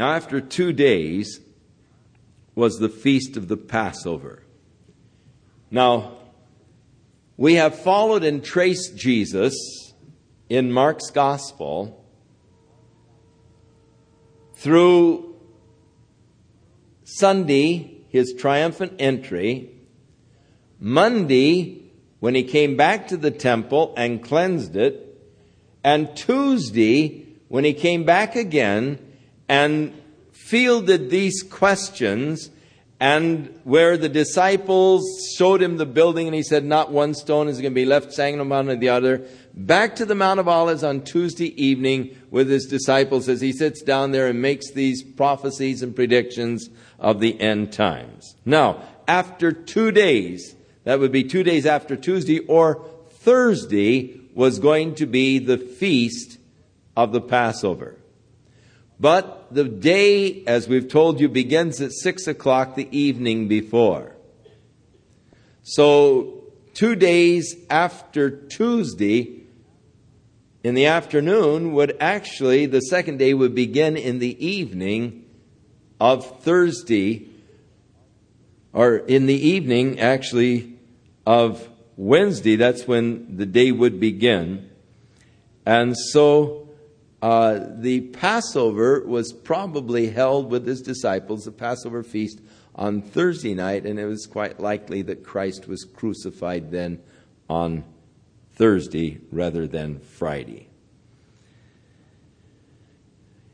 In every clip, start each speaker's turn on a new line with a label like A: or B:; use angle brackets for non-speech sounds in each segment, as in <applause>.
A: Now, after two days was the feast of the Passover. Now, we have followed and traced Jesus in Mark's gospel through Sunday, his triumphant entry, Monday, when he came back to the temple and cleansed it, and Tuesday, when he came back again and fielded these questions and where the disciples showed him the building and he said, Not one stone is going to be left standing upon the other. Back to the Mount of Olives on Tuesday evening with his disciples as he sits down there and makes these prophecies and predictions of the end times. Now, after two days, that would be two days after Tuesday or Thursday, was going to be the feast of the Passover. But the day, as we've told you, begins at six o'clock the evening before. So, two days after Tuesday, in the afternoon, would actually, the second day would begin in the evening of Thursday, or in the evening, actually, of Wednesday. That's when the day would begin. And so, uh, the Passover was probably held with his disciples, the Passover feast, on Thursday night, and it was quite likely that Christ was crucified then on Thursday rather than Friday.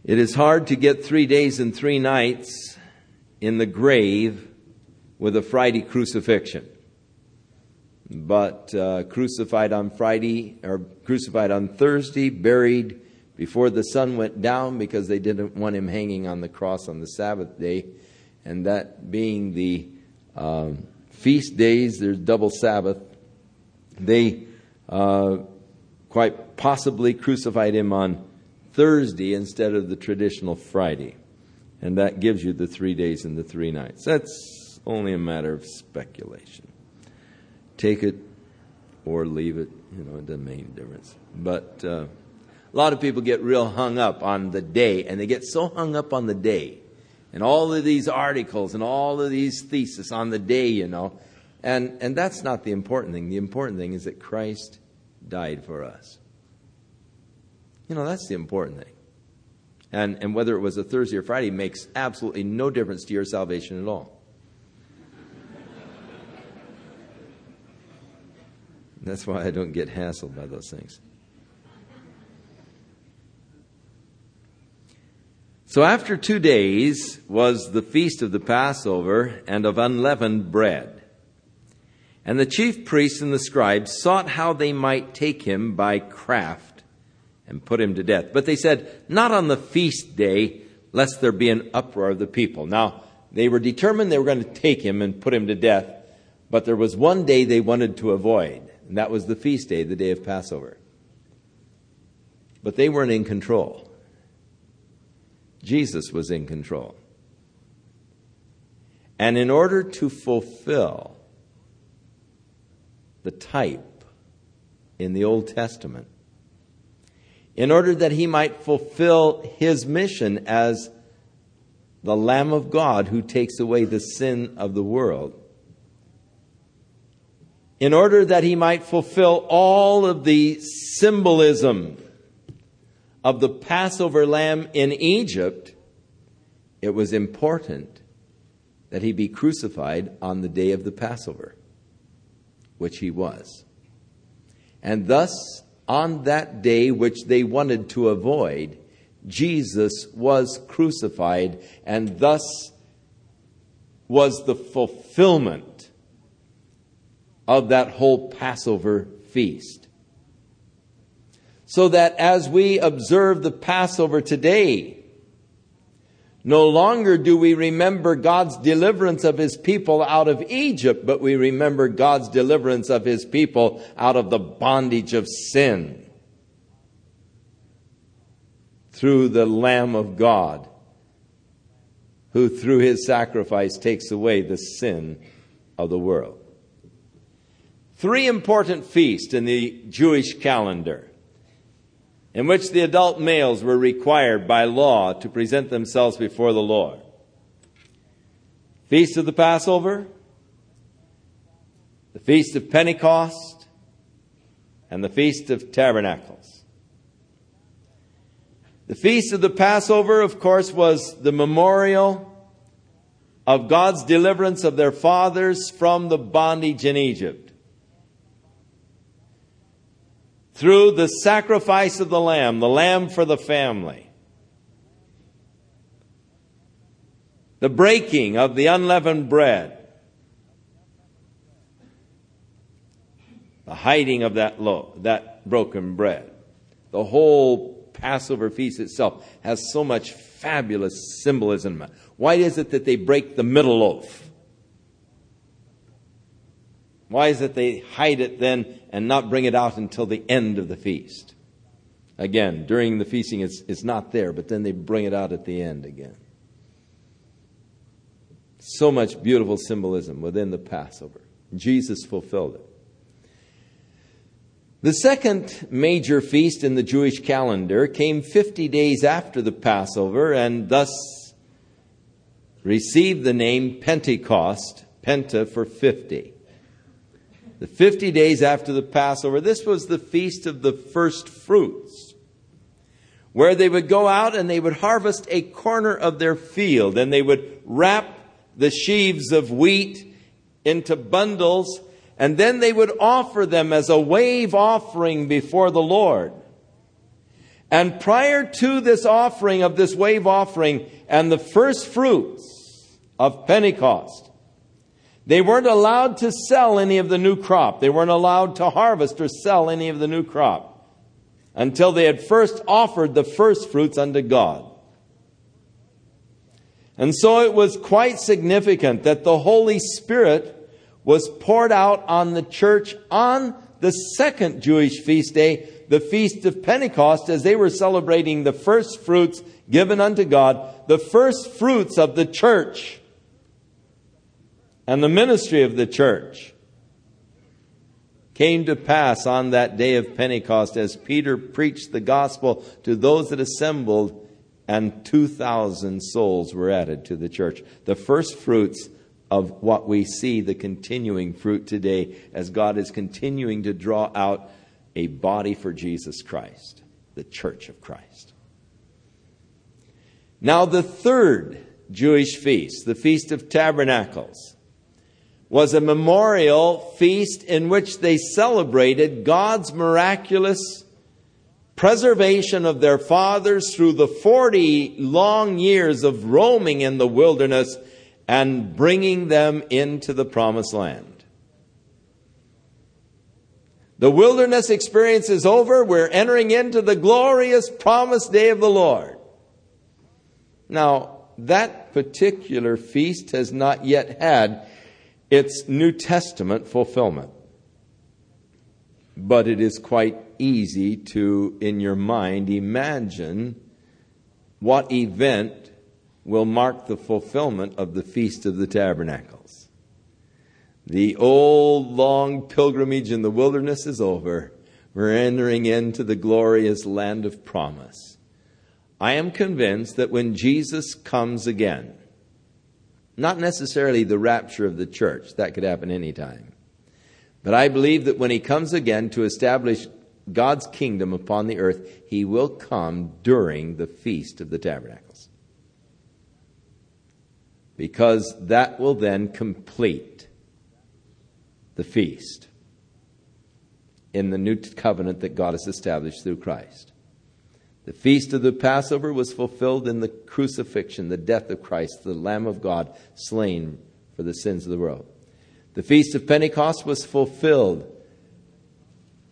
A: It is hard to get three days and three nights in the grave with a Friday crucifixion. But uh, crucified on Friday, or crucified on Thursday, buried before the sun went down because they didn't want him hanging on the cross on the Sabbath day. And that being the um, feast days, there's double Sabbath, they uh, quite possibly crucified him on Thursday instead of the traditional Friday. And that gives you the three days and the three nights. That's only a matter of speculation. Take it or leave it, you know, it doesn't make any difference. But. Uh, a lot of people get real hung up on the day, and they get so hung up on the day, and all of these articles and all of these theses on the day, you know. And, and that's not the important thing. The important thing is that Christ died for us. You know, that's the important thing. And, and whether it was a Thursday or Friday makes absolutely no difference to your salvation at all. <laughs> That's why I don't get hassled by those things. So after two days was the feast of the Passover and of unleavened bread. And the chief priests and the scribes sought how they might take him by craft and put him to death. But they said, Not on the feast day, lest there be an uproar of the people. Now, they were determined they were going to take him and put him to death, but there was one day they wanted to avoid, and that was the feast day, the day of Passover. But they weren't in control. Jesus was in control. And in order to fulfill the type in the Old Testament, in order that he might fulfill his mission as the Lamb of God who takes away the sin of the world, in order that he might fulfill all of the symbolism of the Passover lamb in Egypt, it was important that he be crucified on the day of the Passover, which he was. And thus, on that day which they wanted to avoid, Jesus was crucified, and thus was the fulfillment of that whole Passover feast so that as we observe the Passover today, no longer do we remember God's deliverance of his people out of Egypt, but we remember God's deliverance of his people out of the bondage of sin through the Lamb of God, who through his sacrifice takes away the sin of the world. Three important feasts in the Jewish calendar in which the adult males were required by law to present themselves before the Lord. Feast of the Passover, the Feast of Pentecost, and the Feast of Tabernacles. The Feast of the Passover, of course, was the memorial of God's deliverance of their fathers from the bondage in Egypt. Through the sacrifice of the lamb, the lamb for the family. The breaking of the unleavened bread. The hiding of that, lo- that broken bread. The whole Passover feast itself has so much fabulous symbolism. Why is it that they break the middle loaf? Why is it they hide it then and not bring it out until the end of the feast? Again, during the feasting, it's, it's not there, but then they bring it out at the end again. So much beautiful symbolism within the Passover. Jesus fulfilled it. The second major feast in the Jewish calendar came 50 days after the Passover and thus received the name Pentecost, Penta for 50. The 50 days after the Passover, this was the feast of the first fruits, where they would go out and they would harvest a corner of their field and they would wrap the sheaves of wheat into bundles and then they would offer them as a wave offering before the Lord. And prior to this offering of this wave offering and the first fruits, of Pentecost. They weren't allowed to sell any of the new crop. They weren't allowed to harvest or sell any of the new crop until they had first offered the first fruits unto God. And so it was quite significant that the Holy Spirit was poured out on the church on the second Jewish feast day, the Feast of Pentecost, as they were celebrating the first fruits given unto God, the first fruits of the church and the ministry of the church came to pass on that day of Pentecost as Peter preached the gospel to those that assembled, and 2,000 souls were added to the church. The first fruits of what we see, the continuing fruit today, as God is continuing to draw out a body for Jesus Christ, the church of Christ. Now, the third Jewish feast, the Feast of Tabernacles, was a memorial feast in which they celebrated God's miraculous preservation of their fathers through the 40 long years of roaming in the wilderness and bringing them into the promised land. The wilderness experience is over. We're entering into the glorious promised day of the Lord. Now, that particular feast has not yet had its New Testament fulfillment. But it is quite easy to, in your mind, imagine what event will mark the fulfillment of the Feast of the Tabernacles. The old long pilgrimage in the wilderness is over. We're entering into the glorious land of promise. I am convinced that when Jesus comes again, not necessarily the rapture of the church, that could happen anytime. But I believe that when he comes again to establish God's kingdom upon the earth, he will come during the Feast of the Tabernacles. Because that will then complete the feast in the new covenant that God has established through Christ. The feast of the Passover was fulfilled in the crucifixion, the death of Christ, the Lamb of God, slain for the sins of the world. The feast of Pentecost was fulfilled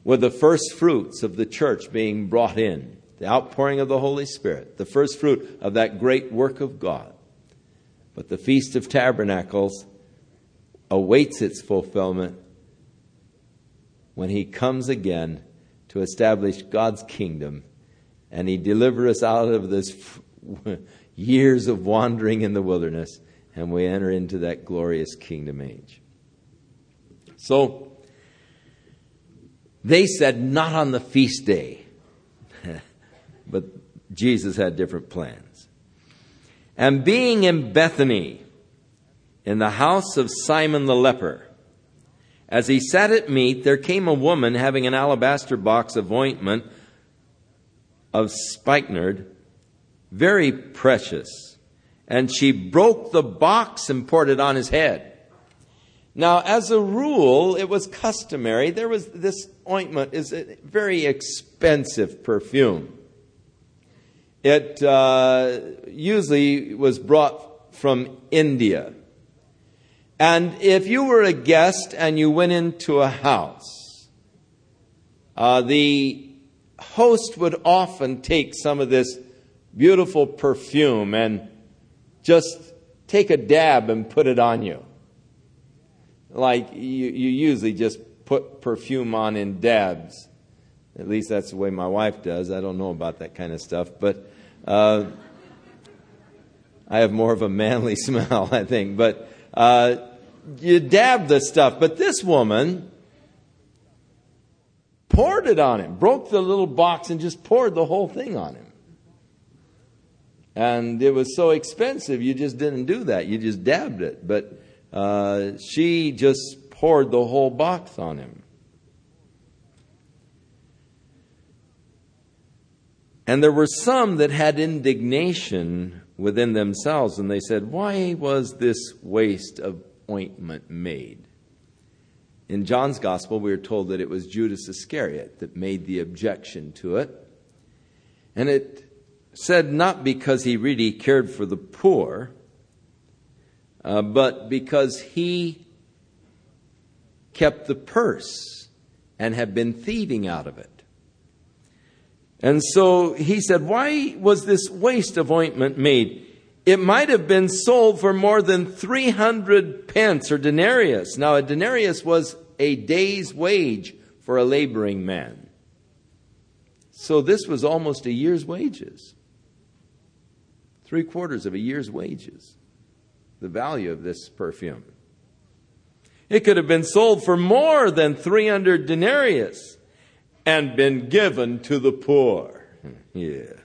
A: with the first fruits of the church being brought in, the outpouring of the Holy Spirit, the first fruit of that great work of God. But the Feast of Tabernacles awaits its fulfillment when He comes again to establish God's kingdom and he deliver us out of this <laughs> years of wandering in the wilderness, and we enter into that glorious kingdom age. So, they said, not on the feast day. <laughs> but Jesus had different plans. And being in Bethany, in the house of Simon the leper, as he sat at meat, there came a woman having an alabaster box of ointment of spikenard, very precious. And she broke the box and poured it on his head. Now, as a rule, it was customary. There was this ointment is a very expensive perfume. It uh, usually was brought from India. And if you were a guest and you went into a house, uh, the host would often take some of this beautiful perfume and just take a dab and put it on you. Like you, you usually just put perfume on in dabs. At least that's the way my wife does. I don't know about that kind of stuff, but uh, I have more of a manly <laughs> smell, I think. But uh, you dab the stuff. But this woman poured it on him, broke the little box, and just poured the whole thing on him. And it was so expensive, you just didn't do that. You just dabbed it. But uh, she just poured the whole box on him. And there were some that had indignation within themselves, and they said, Why was this waste of ointment made? In John's gospel, we are told that it was Judas Iscariot that made the objection to it. And it said not because he really cared for the poor, uh, but because he kept the purse and had been thieving out of it. And so he said, Why was this waste of ointment made? It might have been sold for more than 300 pence or denarius. Now, a denarius was a day's wage for a laboring man. So this was almost a year's wages. Three quarters of a year's wages. The value of this perfume. It could have been sold for more than 300 denarius and been given to the poor. <laughs> Yeah,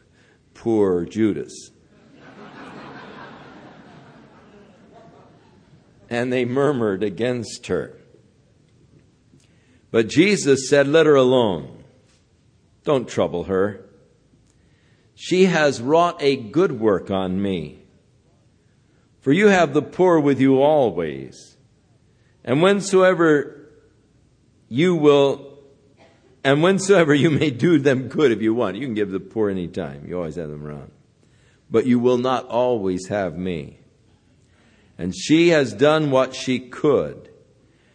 A: poor Judas. And they murmured against her. But Jesus said, Let her alone. Don't trouble her. She has wrought a good work on me. For you have the poor with you always. And whensoever you will and whensoever you may do them good if you want. You can give the poor any time. You always have them around. But you will not always have me. And she has done what she could.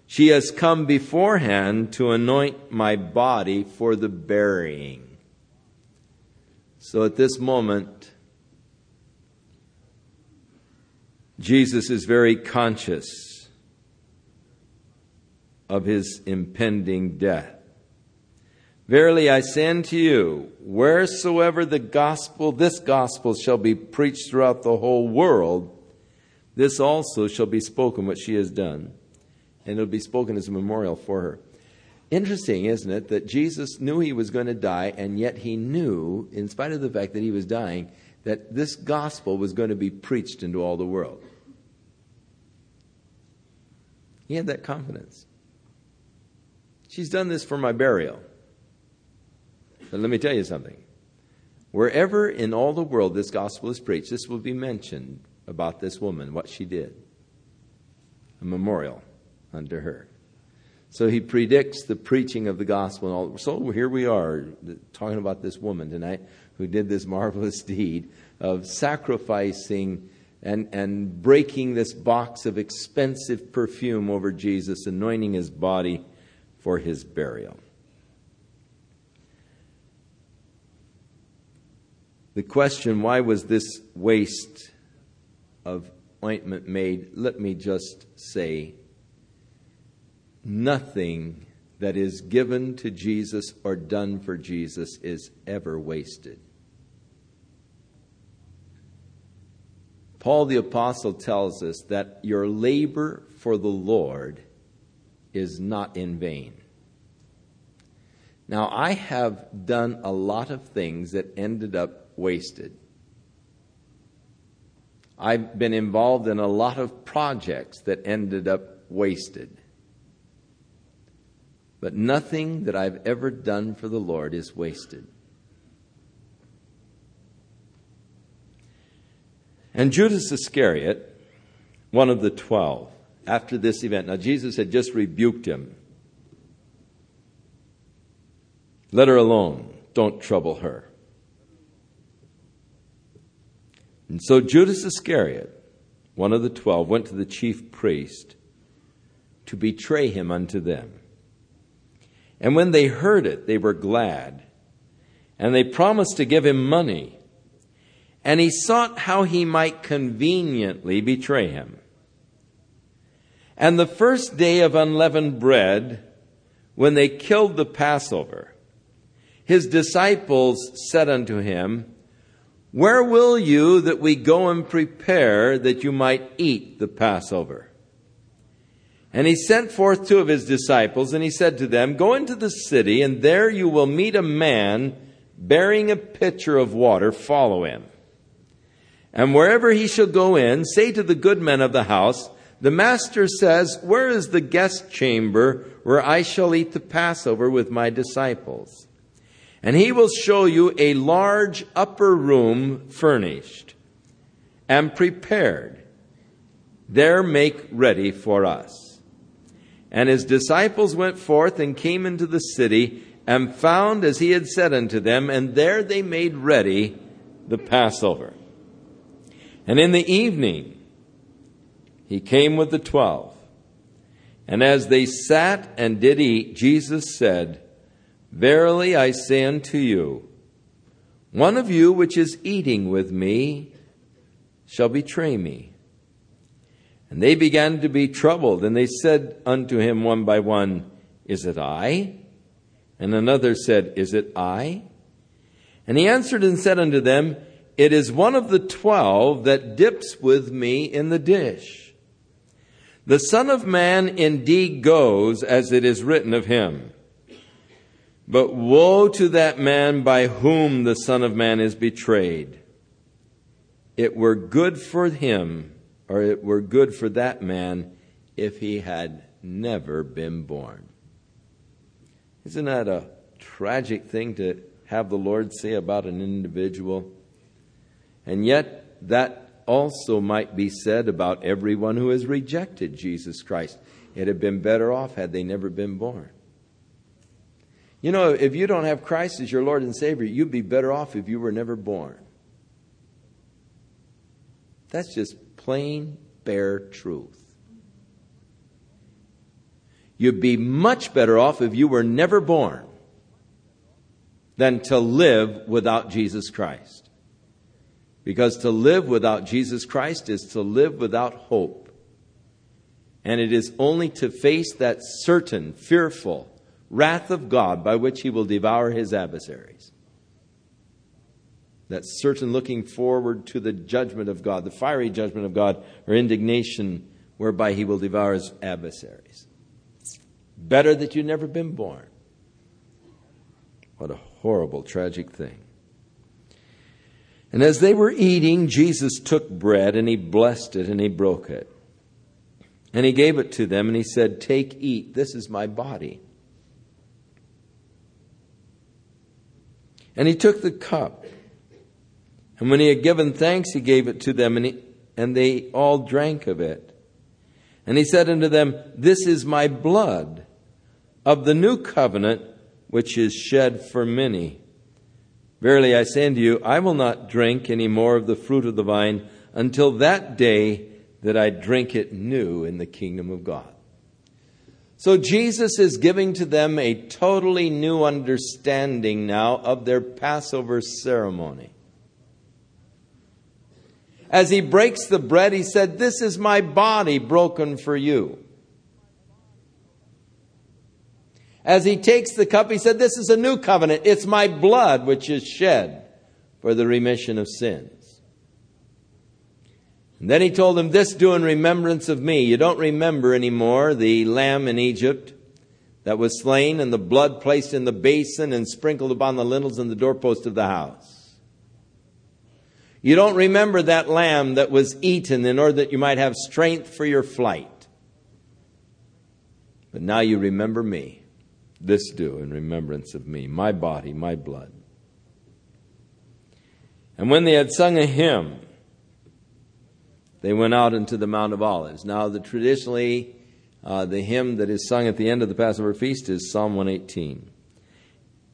A: She has come beforehand to anoint my body for the burying. So at this moment, Jesus is very conscious of his impending death. Verily I say unto you, wheresoever the gospel, this gospel shall be preached throughout the whole world, this also shall be spoken what she has done, and it'll be spoken as a memorial for her. Interesting, isn't it, that Jesus knew he was going to die, and yet he knew, in spite of the fact that he was dying, that this gospel was going to be preached into all the world. He had that confidence. She's done this for my burial. But let me tell you something. Wherever in all the world this gospel is preached, this will be mentioned about this woman, what she did. A memorial unto her. So he predicts the preaching of the gospel. So here we are talking about this woman tonight who did this marvelous <laughs> deed of sacrificing and, and breaking this box of expensive perfume over Jesus, anointing his body for his burial. The question, why was this waste of ointment made? Let me just say nothing that is given to Jesus or done for Jesus is ever wasted. Paul the Apostle tells us that your labor for the Lord is not in vain. Now, I have done a lot of things that ended up wasted. I've been involved in a lot of projects that ended up wasted. But nothing that I've ever done for the Lord is wasted. And Judas Iscariot, one of the twelve, after this event, now Jesus had just rebuked him. Let her alone. Don't trouble her. And so Judas Iscariot, one of the twelve, went to the chief priest to betray him unto them. And when they heard it, they were glad, and they promised to give him money. And he sought how he might conveniently betray him. And the first day of unleavened bread, when they killed the Passover, his disciples said unto him, Where will you that we go and prepare that you might eat the Passover? And he sent forth two of his disciples, and he said to them, Go into the city, and there you will meet a man bearing a pitcher of water. Follow him. And wherever he shall go in, say to the good men of the house, The master says, Where is the guest chamber where I shall eat the Passover with my disciples? And he will show you a large upper room furnished and prepared. There make ready for us. And his disciples went forth and came into the city and found as he had said unto them, and there they made ready the Passover. And in the evening he came with the twelve. And as they sat and did eat, Jesus said, Verily I say unto you, one of you which is eating with me shall betray me. And they began to be troubled, and they said unto him one by one, Is it I? And another said, Is it I? And he answered and said unto them, It is one of the twelve that dips with me in the dish. The Son of Man indeed goes as it is written of him. But woe to that man by whom the Son of Man is betrayed. It were good for him or it were good for that man if he had never been born. Isn't that a tragic thing to have the Lord say about an individual? And yet, that also might be said about everyone who has rejected Jesus Christ. It had been better off had they never been born. You know, if you don't have Christ as your Lord and Savior, you'd be better off if you were never born. That's just plain, bare truth. You'd be much better off if you were never born than to live without Jesus Christ. Because to live without Jesus Christ is to live without hope. And it is only to face that certain, fearful wrath of God by which he will devour his adversaries that certain looking forward to the judgment of God, the fiery judgment of God, or indignation whereby he will devour his adversaries. Better that you'd never been born. What a horrible, tragic thing. And as they were eating, Jesus took bread and he blessed it and he broke it. And he gave it to them and he said, Take, eat, this is my body. And he took the cup. And when he had given thanks, he gave it to them, and, he, and they all drank of it. And he said unto them, This is my blood of the new covenant, which is shed for many. Verily I say unto you, I will not drink any more of the fruit of the vine until that day that I drink it new in the kingdom of God. So Jesus is giving to them a totally new understanding now of their Passover ceremony. As he breaks the bread, he said, This is my body broken for you. As he takes the cup, he said, This is a new covenant. It's my blood which is shed for the remission of sins. And then he told them, This do in remembrance of me. You don't remember anymore the lamb in Egypt, that was slain, and the blood placed in the basin and sprinkled upon the lintels and the doorpost of the house. You don't remember that lamb that was eaten in order that you might have strength for your flight. But now you remember me. This do in remembrance of me, my body, my blood. And when they had sung a hymn, they went out into the Mount of Olives. Now, the traditionally, uh, the hymn that is sung at the end of the Passover feast is Psalm 118.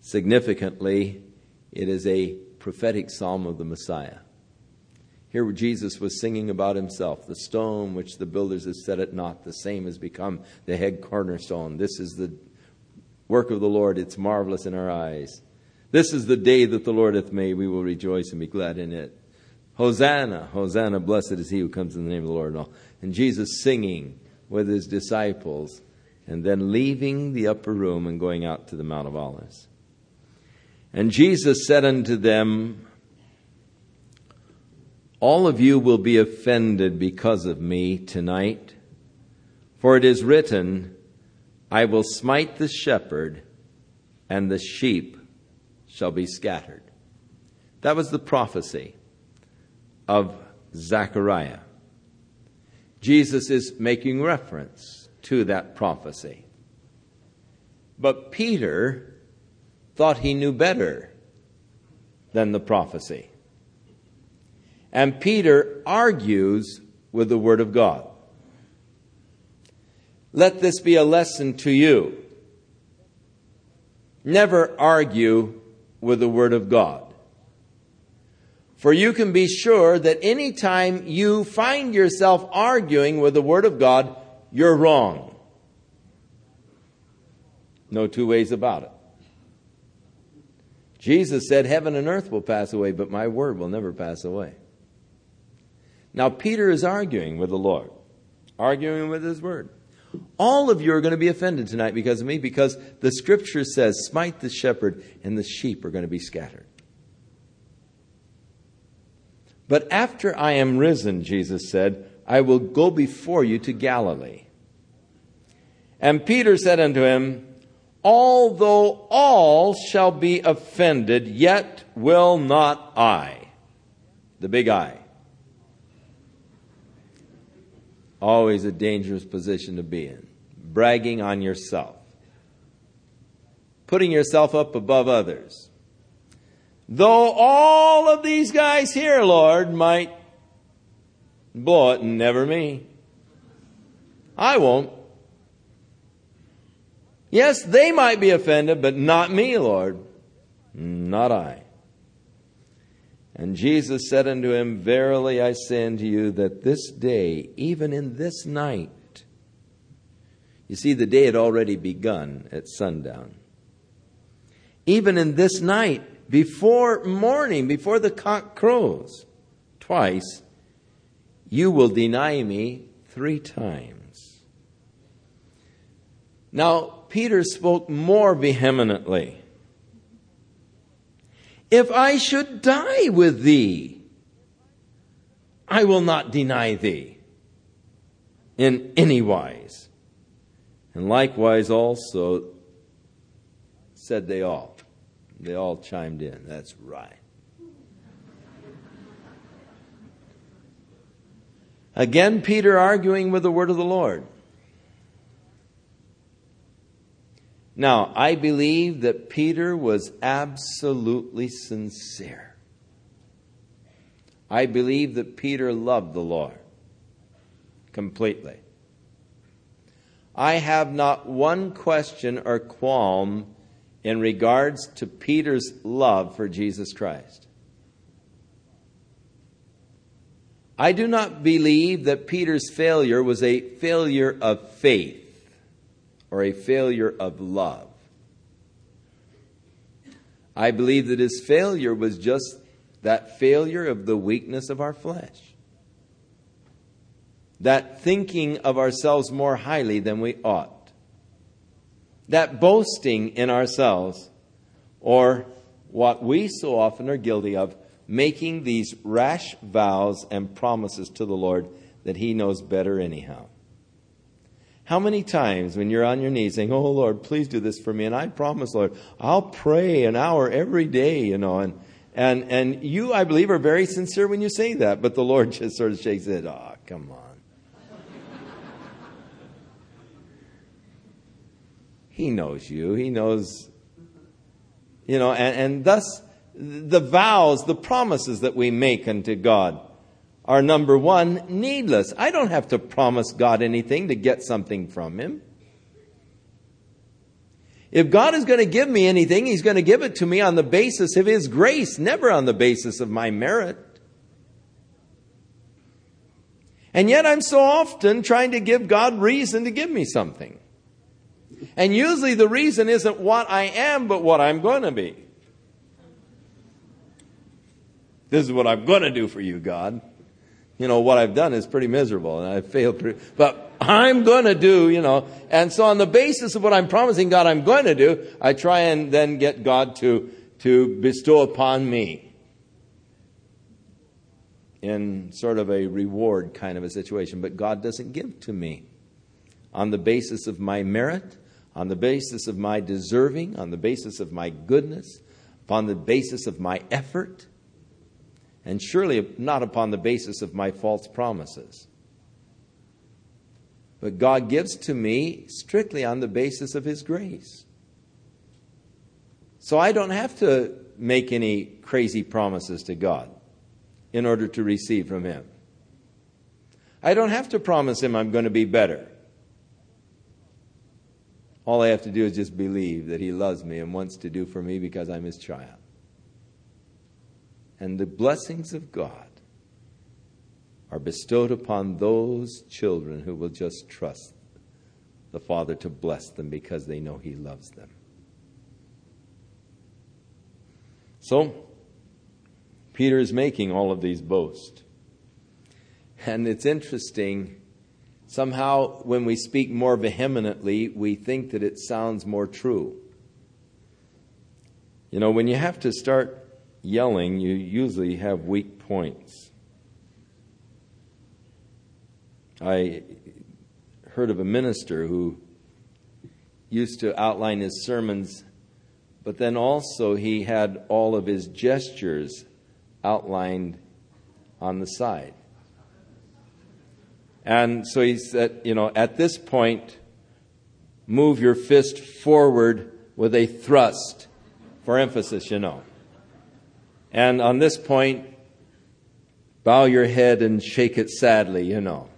A: Significantly, it is a prophetic psalm of the Messiah. Here, Jesus was singing about himself. The stone which the builders have set at naught, the same has become the head cornerstone. This is the work of the Lord. It's marvelous in our eyes. This is the day that the Lord hath made. We will rejoice and be glad in it. Hosanna, Hosanna, blessed is he who comes in the name of the Lord. And, all. and Jesus singing with his disciples and then leaving the upper room and going out to the Mount of Olives. And Jesus said unto them, All of you will be offended because of me tonight, for it is written, I will smite the shepherd, and the sheep shall be scattered. That was the prophecy of Zechariah. Jesus is making reference to that prophecy. But Peter thought he knew better than the prophecy. And Peter argues with the Word of God. Let this be a lesson to you. Never argue with the Word of God. For you can be sure that any time you find yourself arguing with the Word of God, you're wrong. No two ways about it. Jesus said, Heaven and earth will pass away, but my word will never pass away. Now, Peter is arguing with the Lord, arguing with his word. All of you are going to be offended tonight because of me, because the scripture says, Smite the shepherd, and the sheep are going to be scattered. But after I am risen, Jesus said, I will go before you to Galilee. And Peter said unto him, Although all shall be offended, yet will not I. The big I. Always a dangerous position to be in. Bragging on yourself. Putting yourself up above others. Though all of these guys here, Lord, might blow it and never me. I won't. Yes, they might be offended, but not me, Lord. Not I. And Jesus said unto him, Verily I say unto you that this day, even in this night, you see, the day had already begun at sundown. Even in this night, before morning, before the cock crows, twice, you will deny me three times. Now, Peter spoke more vehemently. If I should die with thee, I will not deny thee in any wise. And likewise also said they all. They all chimed in. That's right. Again, Peter arguing with the word of the Lord. Now, I believe that Peter was absolutely sincere. I believe that Peter loved the Lord completely. I have not one question or qualm in regards to Peter's love for Jesus Christ. I do not believe that Peter's failure was a failure of faith or a failure of love. I believe that his failure was just that failure of the weakness of our flesh. That thinking of ourselves more highly than we ought. That boasting in ourselves, or what we so often are guilty of, making these rash vows and promises to the Lord that He knows better anyhow. How many times when you're on your knees saying, Oh Lord, please do this for me, and I promise, Lord, I'll pray an hour every day, you know, and and and you, I believe, are very sincere when you say that, but the Lord <laughs> just sort of shakes it, oh, ah, come on. He knows you. He knows you know, and, and thus the vows, the promises that we make unto God are number one, needless. I don't have to promise God anything to get something from Him. If God is going to give me anything, He's going to give it to me on the basis of His grace, never on the basis of my merit. And yet I'm so often trying to give God reason to give me something. And usually the reason isn't what I am, but what I'm going to be. This is what I'm going to do for you, God. You know, what I've done is pretty miserable and I've failed. Pretty, but I'm going to do, you know. And so on the basis of what I'm promising God I'm going to do, I try and then get God to, to bestow upon me in sort of a reward kind of a situation. But God doesn't give to me on the basis of my merit on the basis of my deserving, on the basis of my goodness, upon the basis of my effort, and surely not upon the basis of my false promises. But God gives to me strictly on the basis of His grace. So I don't have to make any crazy promises to God in order to receive from Him. I don't have to promise Him I'm going to be better. All I have to do is just believe that He loves me and wants to do for me because I'm His child. And the blessings of God are bestowed upon those children who will just trust the Father to bless them because they know He loves them. So, Peter is making all of these boasts. And it's interesting Somehow, when we speak more vehemently, we think that it sounds more true. You know, when you have to start yelling, you usually have weak points. I heard of a minister who used to outline his sermons, but then also he had all of his gestures outlined on the side. And so he said, you know, at this point, move your fist forward with a thrust for emphasis, you know. And on this point, bow your head and shake it sadly, you know.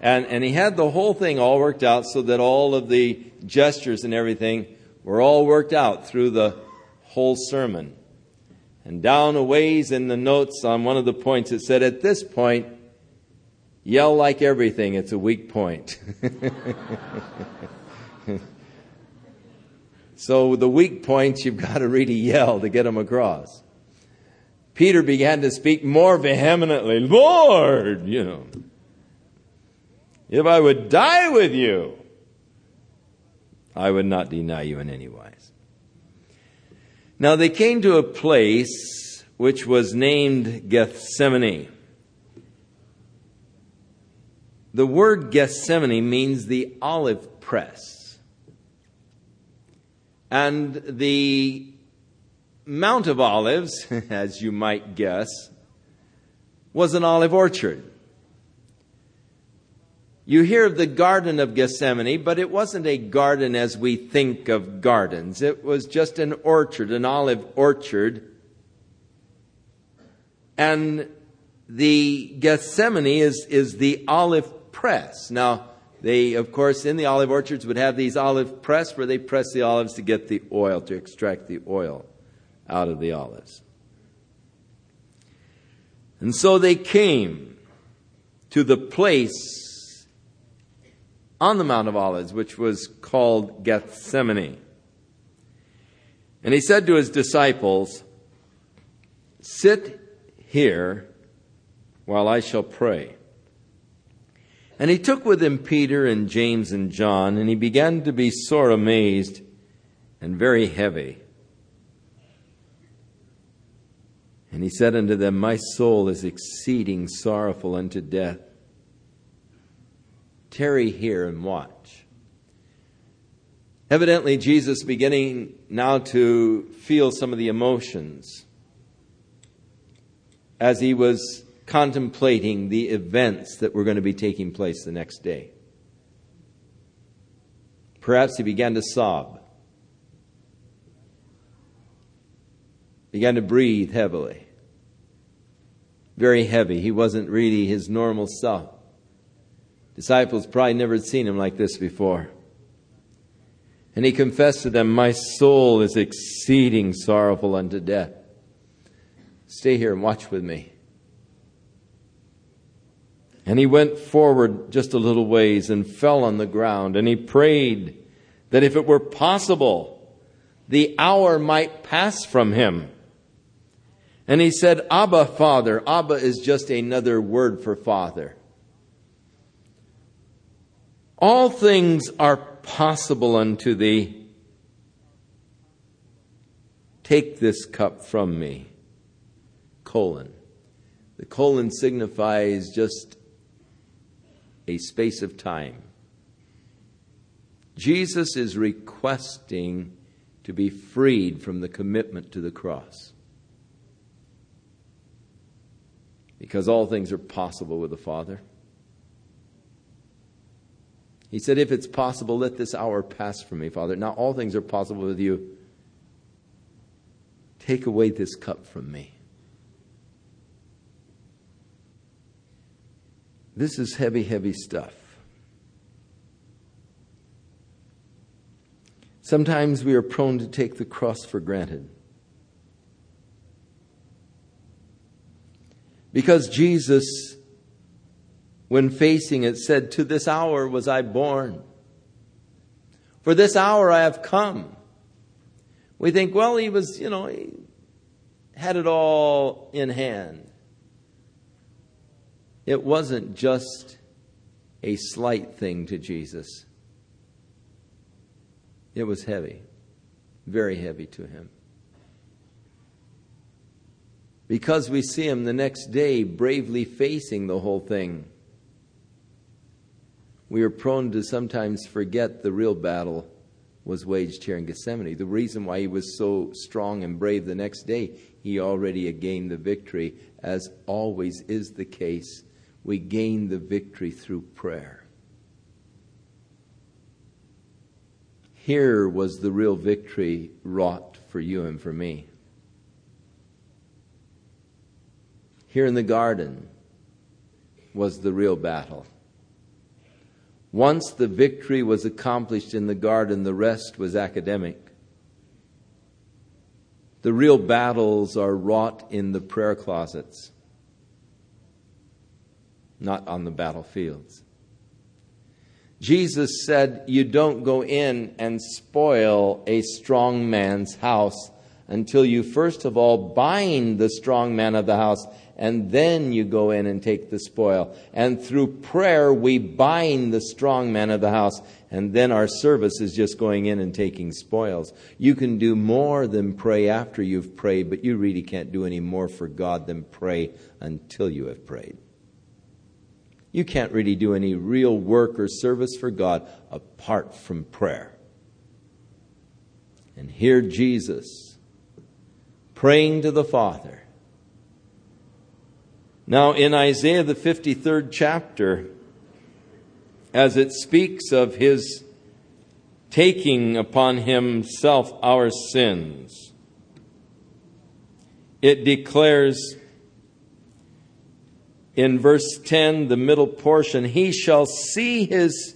A: And, and he had the whole thing all worked out so that all of the gestures and everything were all worked out through the whole sermon. And down a ways in the notes on one of the points, it said, At this point, Yell like everything, it's a weak point. <laughs> so, the weak points, you've got to really yell to get them across. Peter began to speak more vehemently, Lord, you know, if I would die with you, I would not deny you in any wise. Now they came to a place which was named Gethsemane. The word Gethsemane means the olive press. And the Mount of Olives, <laughs> as you might guess, was an olive orchard. You hear of the Garden of Gethsemane, but it wasn't a garden as we think of gardens. It was just an orchard, an olive orchard. And the Gethsemane is, is the olive press. Now, they, of course, in the olive orchards would have these olive press where they press the olives to get the oil, to extract the oil out of the olives. And so they came to the place on the Mount of Olives, which was called Gethsemane. And he said to his disciples, Sit here while I shall pray. And he took with him Peter and James and John, and he began to be sore amazed and very heavy. And he said unto them, My soul is exceeding sorrowful unto death. Tarry here and watch. Evidently, Jesus beginning now to feel some of the emotions as he was contemplating the events that were going to be taking place the next day. Perhaps he began to sob, began to breathe heavily. Very heavy. He wasn't really his normal self. Disciples probably never had seen him like this before. And he confessed to them, My soul is exceeding sorrowful unto death. Stay here and watch with me. And he went forward just a little ways and fell on the ground, and he prayed that if it were possible, the hour might pass from him. And he said, Abba, Father. Abba is just another word for Father. All things are possible unto thee. Take this cup from me. Colon. The colon signifies just a space of time. Jesus is requesting to be freed from the commitment to the cross. Because all things are possible with the Father. He said, If it's possible, let this hour pass from me, Father. Now all things are possible with you. Take away this cup from me. This is heavy, heavy stuff. Sometimes we are prone to take the cross for granted. Because Jesus when facing it, said, To this hour was I born. For this hour I have come. We think, well, he was, you know, he had it all in hand. It wasn't just a slight thing to Jesus, it was heavy, very heavy to him. Because we see him the next day bravely facing the whole thing we are prone to sometimes forget the real battle was waged here in Gethsemane. The reason why he was so strong and brave the next day, he already had gained the victory, as always is the case. We gain the victory through prayer. Here was the real victory wrought for you and for me. Here in the garden was the real battle. Once the victory was accomplished in the garden, the rest was academic. The real battles are wrought in the prayer closets, not on the battlefields. Jesus said, You don't go in and spoil a strong man's house until you first of all bind the strong man of the house and then you go in and take the spoil. And through prayer, we bind the strong man of the house, and then our service is just going in and taking spoils. You can do more than pray after you've prayed, but you really can't do any more for God than pray until you have prayed. You can't really do any real work or service for God apart from prayer. And here Jesus, praying to the Father, now, in Isaiah, the 53rd chapter, as it speaks of his taking upon himself our sins, it declares in verse 10, the middle portion, He shall see his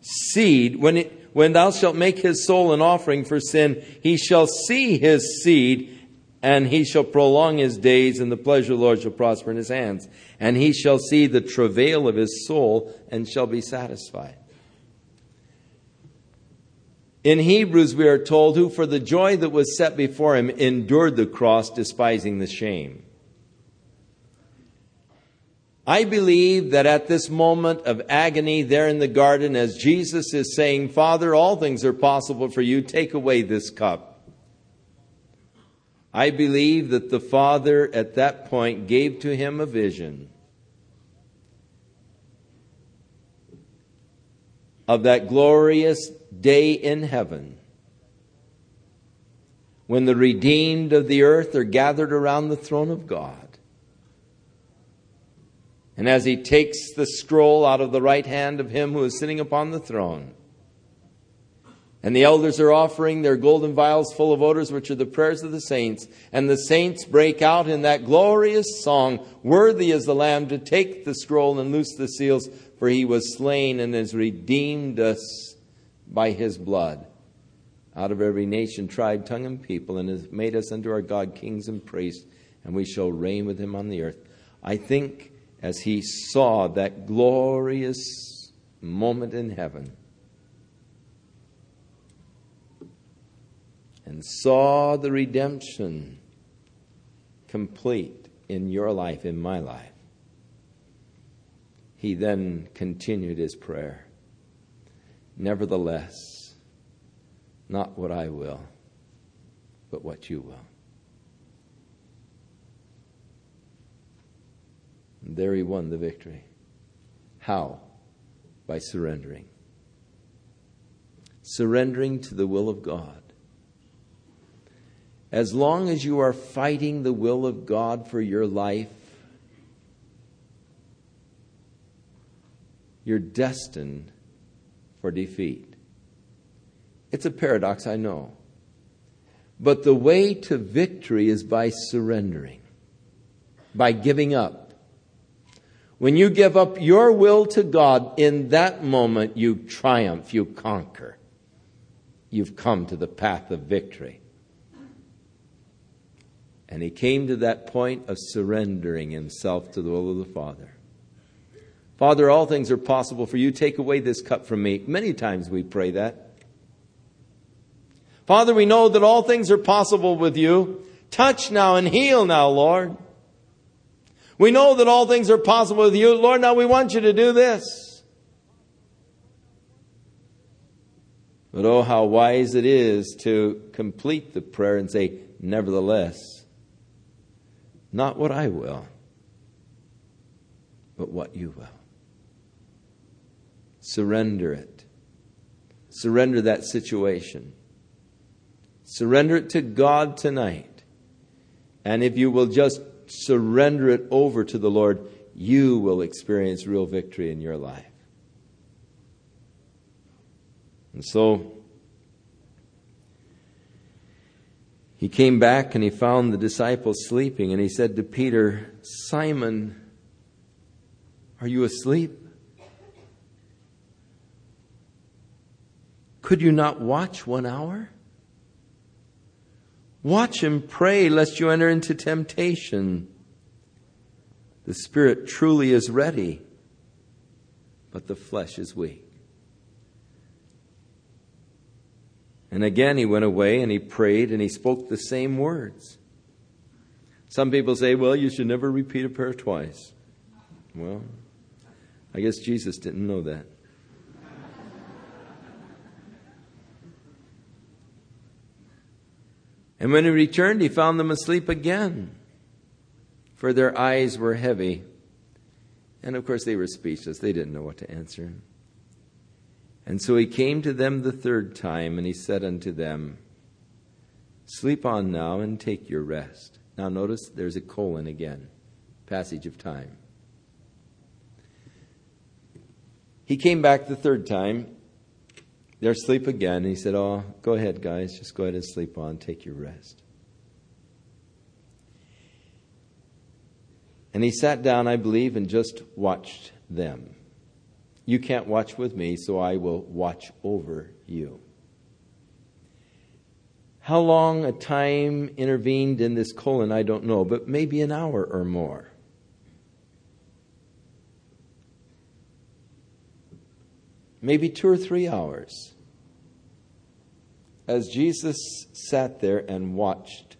A: seed. When, it, when thou shalt make his soul an offering for sin, he shall see his seed and he shall prolong his days, and the pleasure of the Lord shall prosper in his hands. And he shall see the travail of his soul, and shall be satisfied. In Hebrews, we are told, who for the joy that was set before him endured the cross, despising the shame. I believe that at this moment of agony there in the garden, as Jesus is saying, Father, all things are possible for you, take away this cup. I believe that the Father at that point gave to him a vision of that glorious day in heaven when the redeemed of the earth are gathered around the throne of God. And as he takes the scroll out of the right hand of him who is sitting upon the throne, and the elders are offering their golden vials full of odors, which are the prayers of the saints. And the saints break out in that glorious song Worthy is the Lamb to take the scroll and loose the seals, for he was slain and has redeemed us by his blood out of every nation, tribe, tongue, and people, and has made us unto our God kings and priests, and we shall reign with him on the earth. I think as he saw that glorious moment in heaven and saw the redemption complete in your life, in my life, he then continued his prayer. Nevertheless, not what I will, but what you will. And there he won the victory. How? By surrendering. Surrendering to the will of God. As long as you are fighting the will of God for your life, you're destined for defeat. It's a paradox, I know. But the way to victory is by surrendering, by giving up. When you give up your will to God, in that moment you triumph, you conquer. You've come to the path of victory. And he came to that point of surrendering himself to the will of the Father. Father, all things are possible for you. Take away this cup from me. Many times we pray that. Father, we know that all things are possible with you. Touch now and heal now, Lord. We know that all things are possible with you. Lord, now we want you to do this. But oh, how wise it is to complete the prayer and say, Nevertheless, not what I will, but what you will. Surrender it. Surrender that situation. Surrender it to God tonight. And if you will just surrender it over to the Lord, you will experience real victory in your life. And so he came back and he found the disciples sleeping, and he said to Peter, Simon, are you asleep? Could you not watch one hour? Watch and pray lest you enter into temptation. The spirit truly is ready, but the flesh is weak. And again he went away and he prayed and he spoke the same words. Some people say, well, you should never repeat a prayer twice. Well, I guess Jesus didn't know that. And when he returned, he found them asleep again, for their eyes were heavy. And of course, they were speechless. They didn't know what to answer. And so he came to them the third time, and he said unto them, Sleep on now and take your rest. Now, notice there's a colon again, passage of time. He came back the third time, they're asleep again. And he said, Oh, go ahead, guys. Just go ahead and sleep on. Take your rest. And he sat down, I believe, and just watched them. You can't watch with me, so I will watch over you. How long a time intervened in this colon, I don't know, but maybe an hour or more. Maybe two or three hours, as Jesus sat there and watched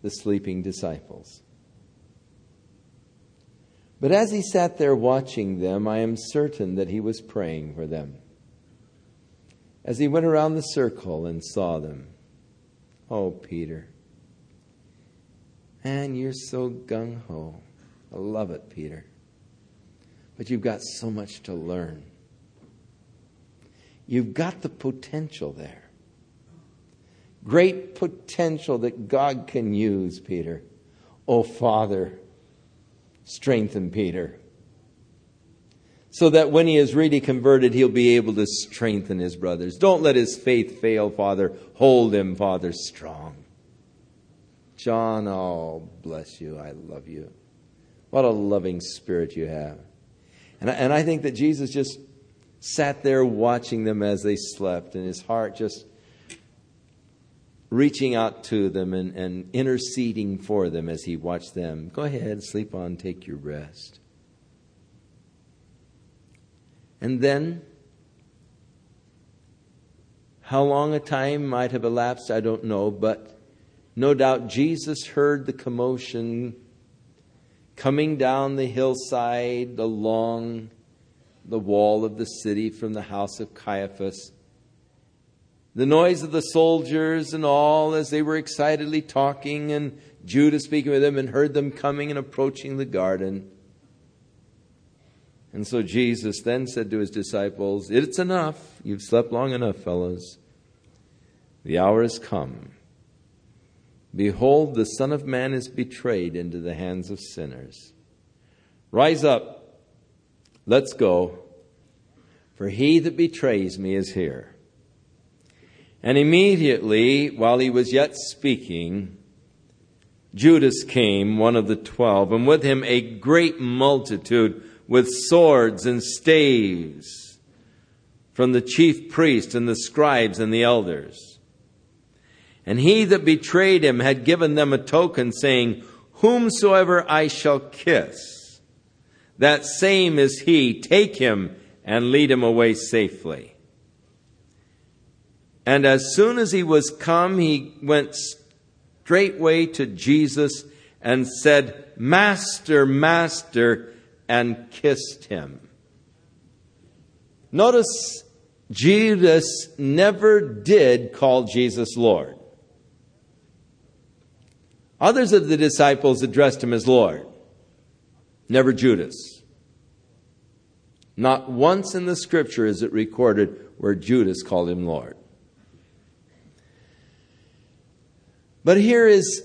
A: the sleeping disciples. But as he sat there watching them, I am certain that he was praying for them. As he went around the circle and saw them, oh, Peter, man, you're so gung ho. I love it, Peter. But you've got so much to learn. You've got the potential there. Great potential that God can use, Peter. Oh, Father, strengthen Peter. So that when he is really converted, he'll be able to strengthen his brothers. Don't let his faith fail, Father. Hold him, Father, strong. John, oh, bless you. I love you. What a loving spirit you have. And I, and I think that Jesus just sat there watching them as they slept, and his heart just reaching out to them and, and interceding for them as he watched them. Go ahead, sleep on, take your rest. And then, how long a time might have elapsed, I don't know, but no doubt Jesus heard the commotion coming down the hillside along the wall of the city from the house of Caiaphas the noise of the soldiers and all as they were excitedly talking, and Judas speaking with them, and heard them coming and approaching the garden. And so Jesus then said to his disciples, It's enough. You've slept long enough, fellows. The hour has come. Behold, the Son of Man is betrayed into the hands of sinners. Rise up. Let's go. For he that betrays me is here. And immediately, while he was yet speaking, Judas came, one of the twelve, and with him a great multitude with swords and staves from the chief priests and the scribes and the elders. And he that betrayed him had given them a token, saying, Whomsoever I shall kiss, that same is he. Take him and lead him away safely. And as soon as he was come, he went straightway to Jesus and said, Master, Master, and kissed him. Notice Judas never did call Jesus Lord. Others of the disciples addressed him as Lord, never Judas. Not once in the scripture is it recorded where Judas called him Lord. But here is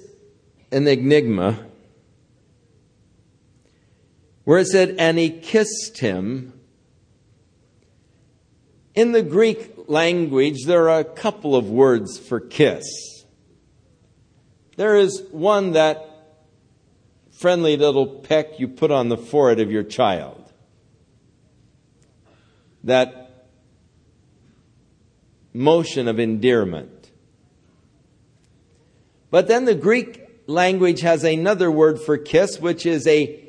A: an enigma where it said, and he kissed him. In the Greek language, there are a couple of words for kiss. There is one that friendly little peck you put on the forehead of your child. That motion of endearment. But then the Greek language has another word for kiss, which is a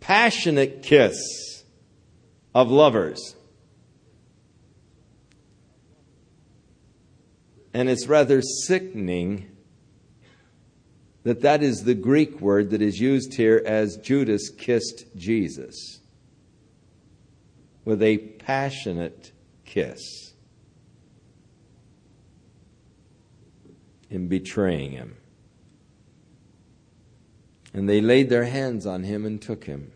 A: passionate kiss of lovers. And it's rather sickening that that is the Greek word that is used here as Judas kissed Jesus with a passionate kiss in betraying him. And they laid their hands on him and took him.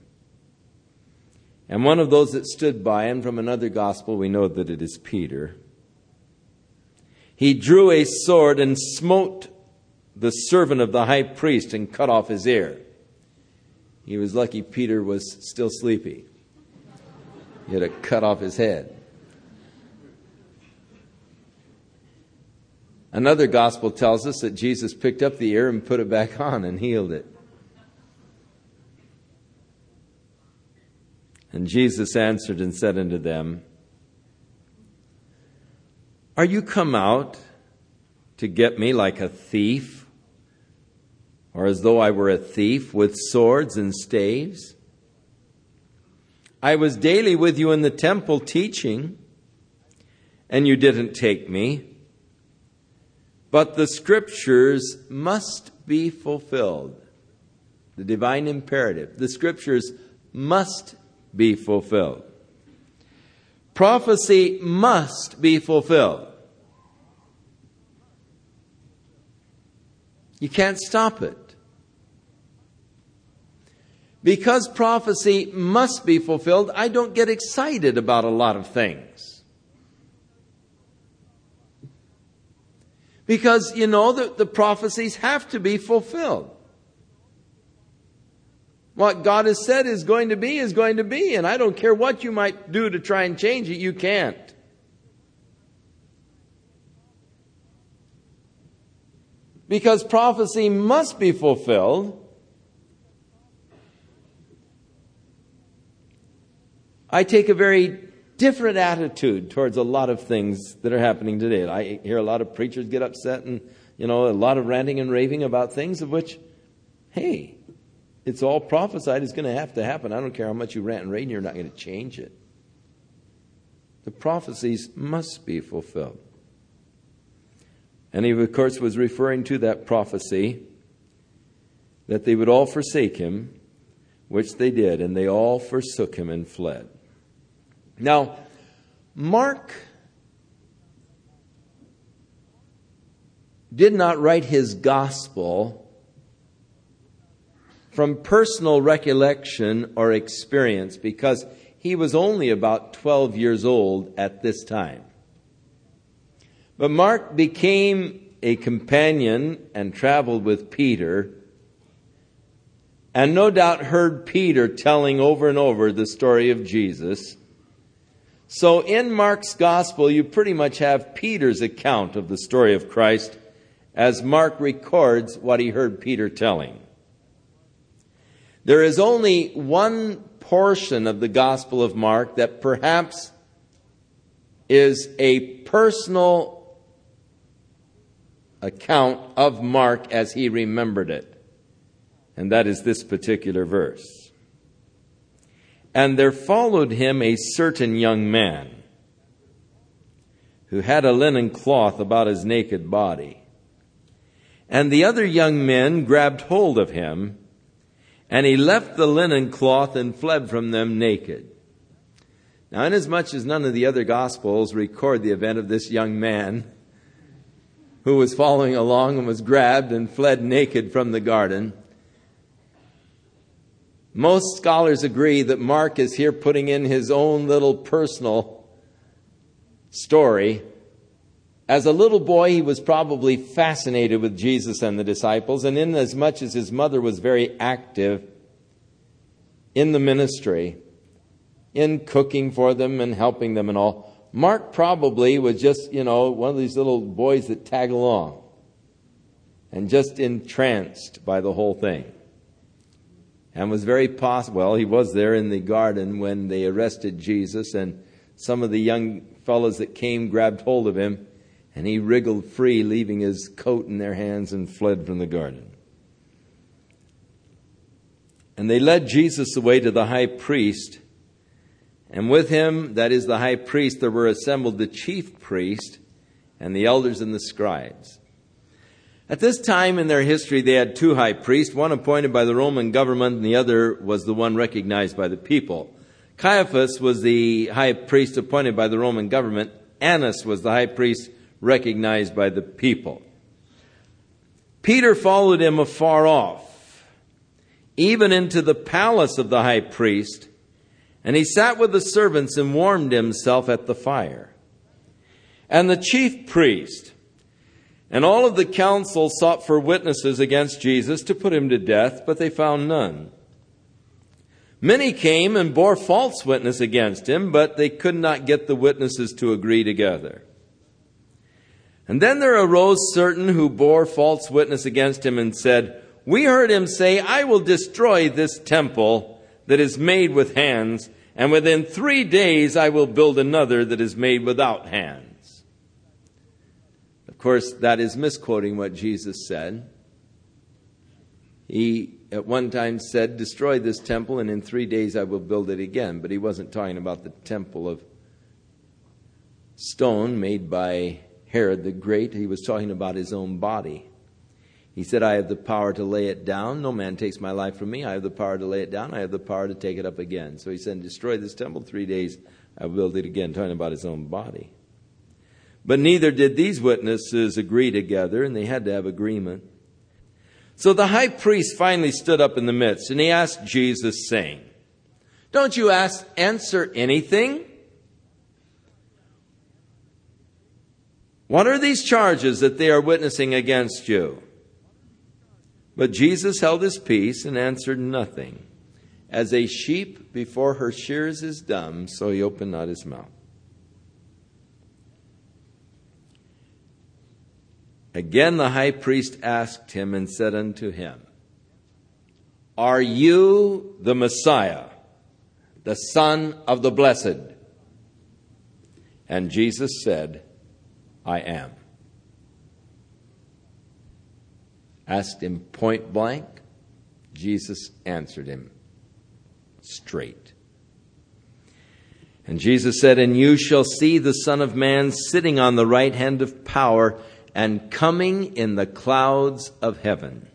A: And one of those that stood by, and from another gospel we know that it is Peter, he drew a sword and smote the servant of the high priest and cut off his ear. He was lucky Peter was still sleepy. He had to cut off his head. Another gospel tells us that Jesus picked up the ear and put it back on and healed it. And Jesus answered and said unto them, Are you come out to get me like a thief, or as though I were a thief with swords and staves? I was daily with you in the temple teaching, and you didn't take me. But the scriptures must be fulfilled. The divine imperative. The scriptures must be fulfilled. Prophecy must be fulfilled. You can't stop it. Because prophecy must be fulfilled, I don't get excited about a lot of things. Because, you know, the, the prophecies have to be fulfilled. What God has said is going to be is going to be, and I don't care what you might do to try and change it, you can't. Because prophecy must be fulfilled. I take a very different attitude towards a lot of things that are happening today. I hear a lot of preachers get upset and, you know, a lot of ranting and raving about things of which, hey, it's all prophesied. It's going to have to happen. I don't care how much you rant and rave, you're not going to change it. The prophecies must be fulfilled. And he, of course, was referring to that prophecy that they would all forsake him, which they did, and they all forsook him and fled. Now, Mark did not write his gospel from personal recollection or experience because he was only about 12 years old at this time. But Mark became a companion and traveled with Peter, and no doubt heard Peter telling over and over the story of Jesus. So in Mark's gospel, you pretty much have Peter's account of the story of Christ as Mark records what he heard Peter telling. There is only one portion of the gospel of Mark that perhaps is a personal account of Mark as he remembered it. And that is this particular verse. And there followed him a certain young man who had a linen cloth about his naked body. And the other young men grabbed hold of him, and he left the linen cloth and fled from them naked. Now, inasmuch as none of the other Gospels record the event of this young man who was following along and was grabbed and fled naked from the garden, most scholars agree that Mark is here putting in his own little personal story. As a little boy, he was probably fascinated with Jesus and the disciples, and inasmuch as his mother was very active in the ministry, in cooking for them and helping them and all, Mark probably was just, you know, one of these little boys that tag along and just entranced by the whole thing and was very possible. Well, he was there in the garden when they arrested Jesus, and some of the young fellows that came grabbed hold of him, and he wriggled free, leaving his coat in their hands, and fled from the garden. And they led Jesus away to the high priest, and with him, that is the high priest, there were assembled the chief priest and the elders and the scribes. At this time in their history, they had two high priests, one appointed by the Roman government and the other was the one recognized by the people. Caiaphas was the high priest appointed by the Roman government. Annas was the high priest recognized by the people. Peter followed him afar off, even into the palace of the high priest, and he sat with the servants and warmed himself at the fire. And the chief priest, and all of the council sought for witnesses against Jesus to put him to death, but they found none. Many came and bore false witness against him, but they could not get the witnesses to agree together. And then there arose certain who bore false witness against him and said, We heard him say, I will destroy this temple that is made with hands, and within three days I will build another that is made without hands course, that is misquoting what Jesus said. He at one time said, Destroy this temple, and in three days I will build it again. But he wasn't talking about the temple of stone made by Herod the Great. He was talking about his own body. He said, I have the power to lay it down. No man takes my life from me. I have the power to lay it down. I have the power to take it up again. So he said, Destroy this temple. Three days I will build it again, talking about his own body. But neither did these witnesses agree together, and they had to have agreement. So the high priest finally stood up in the midst, and he asked Jesus, saying, Don't you ask, answer anything? What are these charges that they are witnessing against you? But Jesus held his peace and answered nothing. As a sheep before her shears is dumb, so he opened not his mouth. Again the high priest asked him and said unto him, Are you the Messiah, the Son of the Blessed? And Jesus said, I am. Asked him point blank, Jesus answered him straight. And Jesus said, And you shall see the Son of Man sitting on the right hand of power and coming in the clouds of heaven.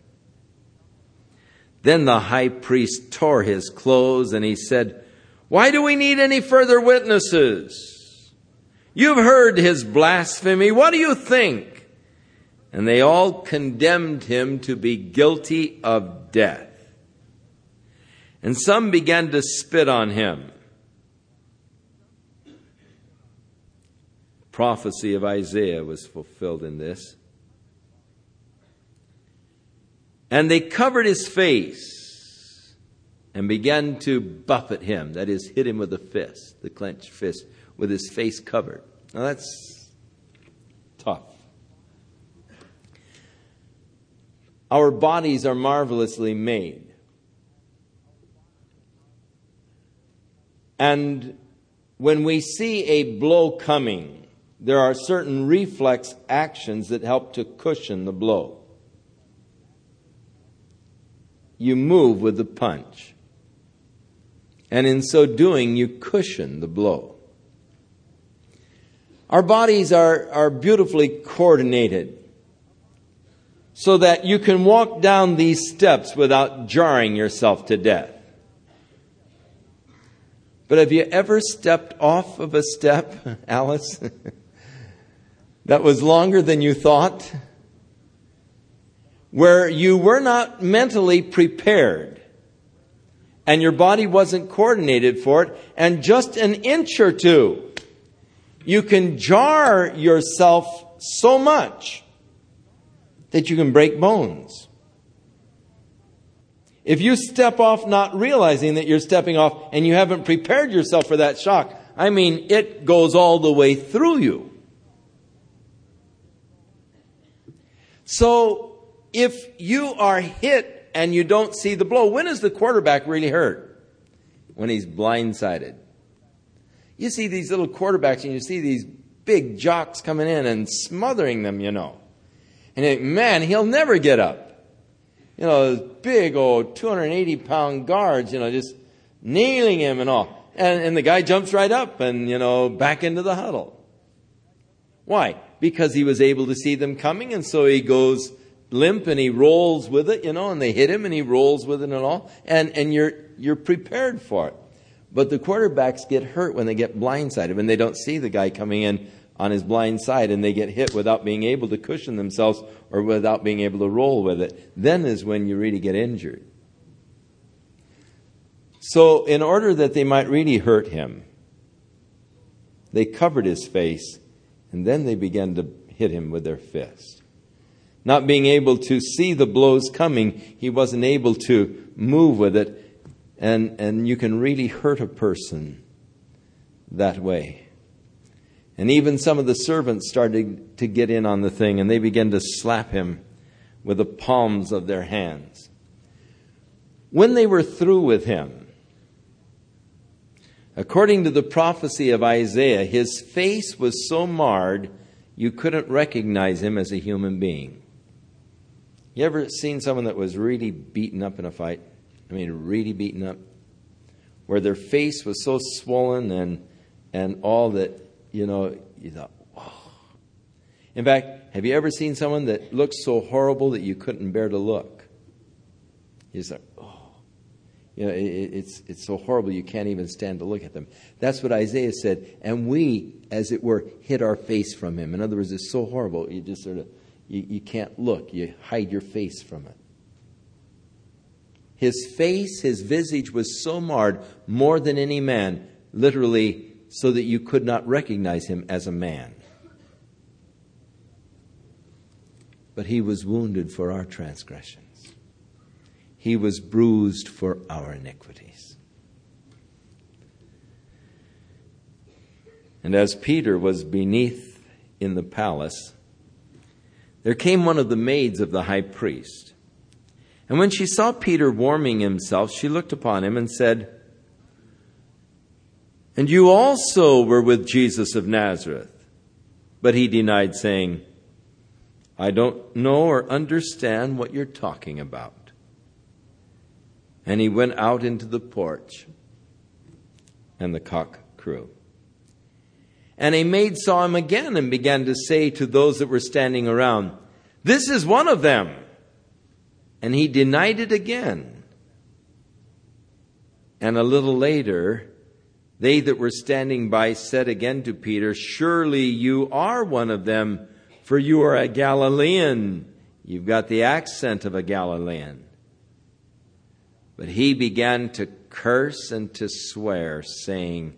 A: Then the high priest tore his clothes and he said, Why do we need any further witnesses? You've heard his blasphemy. What do you think? And they all condemned him to be guilty of death. And some began to spit on him. Prophecy of Isaiah was fulfilled in this. And they covered his face and began to buffet him, that is, hit him with a fist, the clenched fist, with his face covered. Now that's tough. Our bodies are marvelously made. And when we see a blow coming, there are certain reflex actions that help to cushion the blow. You move with the punch. And in so doing, you cushion the blow. Our bodies are, are beautifully coordinated so that you can walk down these steps without jarring yourself to death. But have you ever stepped off of a step, <laughs> Alice? <laughs> that was longer than you thought, where you were not mentally prepared and your body wasn't coordinated for it, and just an inch or two, you can jar yourself so much that you can break bones. If you step off not realizing that you're stepping off and you haven't prepared yourself for that shock, I mean, it goes all the way through you. So if you are hit and you don't see the blow, when is the quarterback really hurt? When he's blindsided. You see these little quarterbacks and you see these big jocks coming in and smothering them, you know. And think, man, he'll never get up. You know, those big old 280 pound guards, you know, just nailing him and all. And, and the guy jumps right up and, you know, back into the huddle. Why? Because he was able to see them coming, and so he goes limp and he rolls with it, you know, and they hit him and he rolls with it and all, and, and you're, you're prepared for it. But the quarterbacks get hurt when they get blindsided, when they don't see the guy coming in on his blind side and they get hit without being able to cushion themselves or without being able to roll with it. Then is when you really get injured. So, in order that they might really hurt him, they covered his face and then they began to hit him with their fist. Not being able to see the blows coming, he wasn't able to move with it. And, and you can really hurt a person that way. And even some of the servants started to get in on the thing, and they began to slap him with the palms of their hands. When they were through with him, According to the prophecy of Isaiah, his face was so marred you couldn't recognize him as a human being. You ever seen someone that was really beaten up in a fight? I mean, really beaten up? Where their face was so swollen and, and all that, you know, you thought, oh. In fact, have you ever seen someone that looked so horrible that you couldn't bear to look? You thought. You know, it, it's, it's so horrible you can't even stand to look at them. That's what Isaiah said. And we, as it were, hid our face from him. In other words, it's so horrible, you just sort of, you, you can't look. You hide your face from it. His face, his visage was so marred, more than any man, literally, so that you could not recognize him as a man. but he was wounded for our transgressions, he was bruised for our iniquities. And as Peter was beneath in the palace, there came one of the maids of the high priest. And when she saw Peter warming himself, she looked upon him and said, And you also were with Jesus of Nazareth. But he denied, saying, I don't know or understand what you're talking about. And he went out into the porch, and the cock crew. And a maid saw him again and began to say to those that were standing around, This is one of them. And he denied it again. And a little later, they that were standing by said again to Peter, Surely you are one of them for you are a Galilean. You've got the accent of a Galilean. But he began to curse and to swear, saying,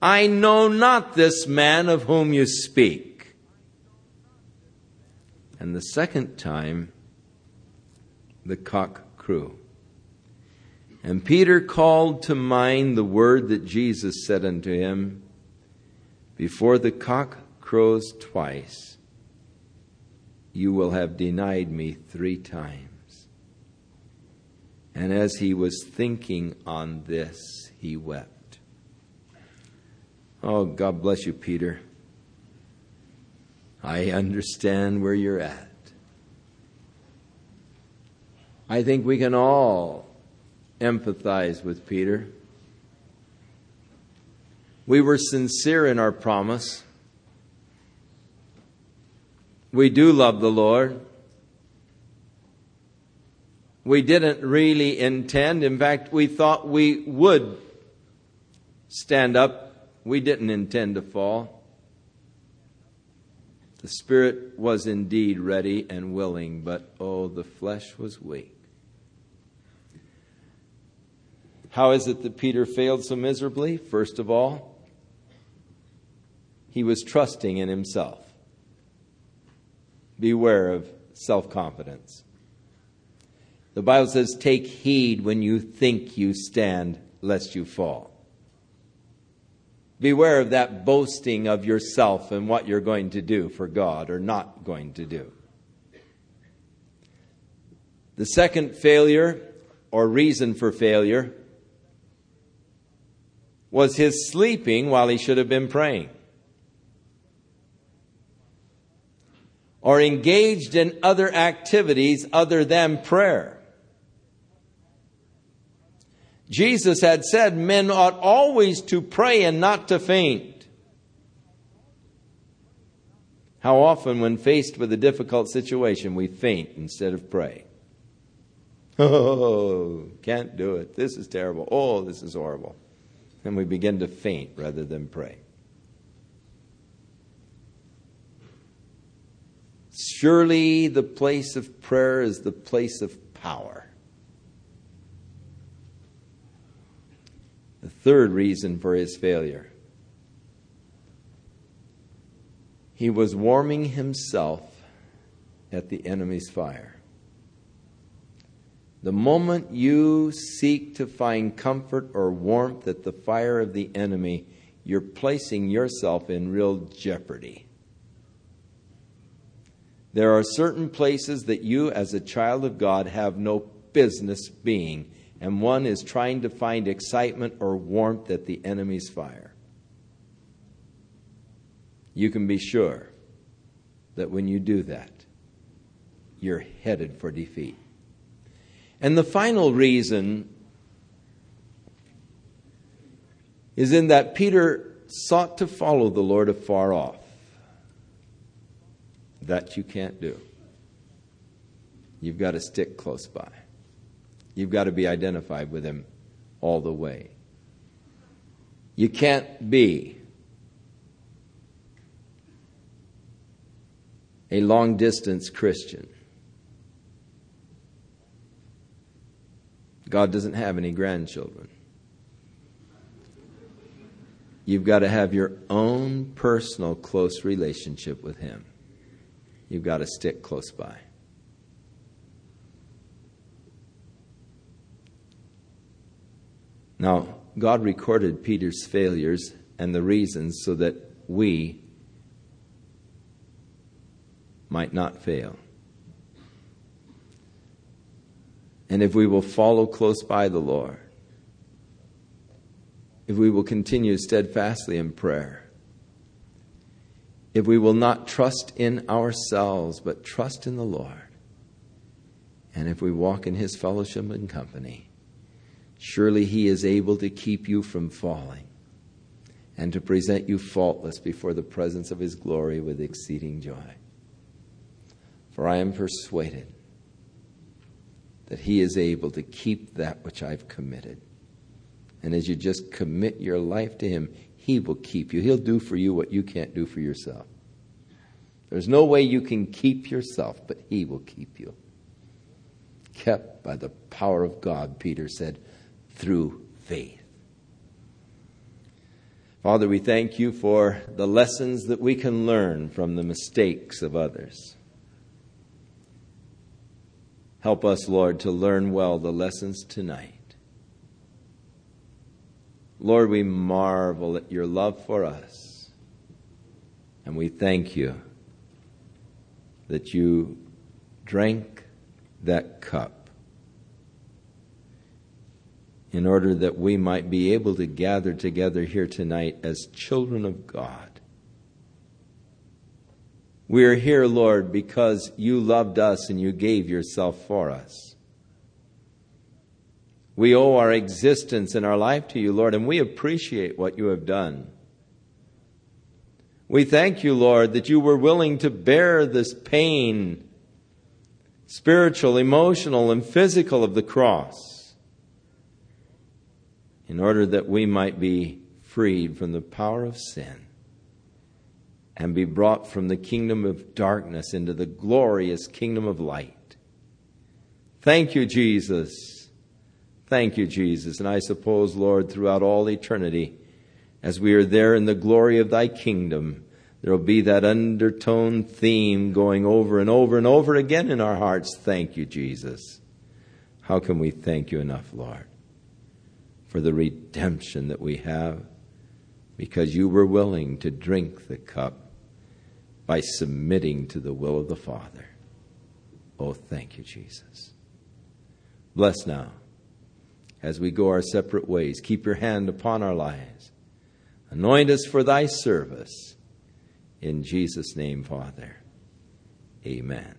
A: I know not this man of whom you speak. And the second time, the cock crew. And Peter called to mind the word that Jesus said unto him, Before the cock crows twice, you will have denied me three times. And as he was thinking on this, he wept. Oh, God bless you, Peter. I understand where you're at. I think we can all empathize with Peter. We were sincere in our promise. We do love the Lord. We didn't really intend, in fact, we thought we would stand up. We didn't intend to fall. The Spirit was indeed ready and willing, but oh, the flesh was weak. How is it that Peter failed so miserably? First of all, he was trusting in himself beware of self confidence. The Bible says, Take heed when you think you stand, lest you fall. Beware of that boasting of yourself and what you're going to do for God or not going to do. The second failure, or reason for failure, was his sleeping while he should have been praying. or engaged in other activities other than prayer. Jesus had said men ought always to pray and not to faint. How often, when faced with a difficult situation, we faint instead of pray. <laughs> Oh, can't do it. This is terrible. Oh, this is horrible. And we begin to faint rather than pray. Surely the place of prayer is the place of power. The third reason for his failure he was warming himself at the enemy's fire. The moment you seek to find comfort or warmth at the fire of the enemy, you're placing yourself in real jeopardy. There are certain places that you, as a child of God, have no business being, and one is trying to find excitement or warmth at the enemy's fire. You can be sure that when you do that, you're headed for defeat. And the final reason is in that Peter sought to follow the Lord afar off. That you can't do. You've got to stick close by. You've got to be identified with Him all the way. You can't be a long distance Christian. God doesn't have any grandchildren. You've got to have your own personal close relationship with Him. you've got to stick close by. Now, God recorded Peter's failures and the reasons so that we might not fail. And if we will follow close by the Lord, if we will continue steadfastly in prayer, if we will not trust in ourselves, but trust in the Lord, and if we walk in His fellowship and company, surely He is able to keep you from falling and to present you faultless before the presence of His glory with exceeding joy. For I am persuaded that He is able to keep that which I've committed. And as you just commit your life to Him, He will keep you. He'll do for you what you can't do for yourself. There's no way you can keep yourself, but He will keep you. Kept by the power of God, Peter said, through faith. Father, we thank you for the lessons that we can learn from the mistakes of others. Help us, Lord, to learn well the lessons tonight. Lord, we marvel at your love for us. And we thank you that you drank that cup in order that we might be able to gather together here tonight as children of God. We are here, Lord, because you loved us and you gave yourself for us. We owe our existence and our life to you, Lord, and we appreciate what you have done. We thank you, Lord, that you were willing to bear this pain, spiritual, emotional, and physical of the cross, in order that we might be freed from the power of sin and be brought from the kingdom of darkness into the glorious kingdom of light. Thank you, Jesus Thank you, Jesus. And I suppose, Lord, throughout all eternity, as we are there in the glory of thy kingdom, there will be that undertone theme going over and over and over again in our hearts. Thank you, Jesus. How can we thank you enough, Lord, for the redemption that we have because you were willing to drink the cup by submitting to the will of the Father. Oh, thank you, Jesus. Bless now as we go our separate ways. Keep your hand upon our lives. Anoint us for thy service. In Jesus' name, Father. Amen.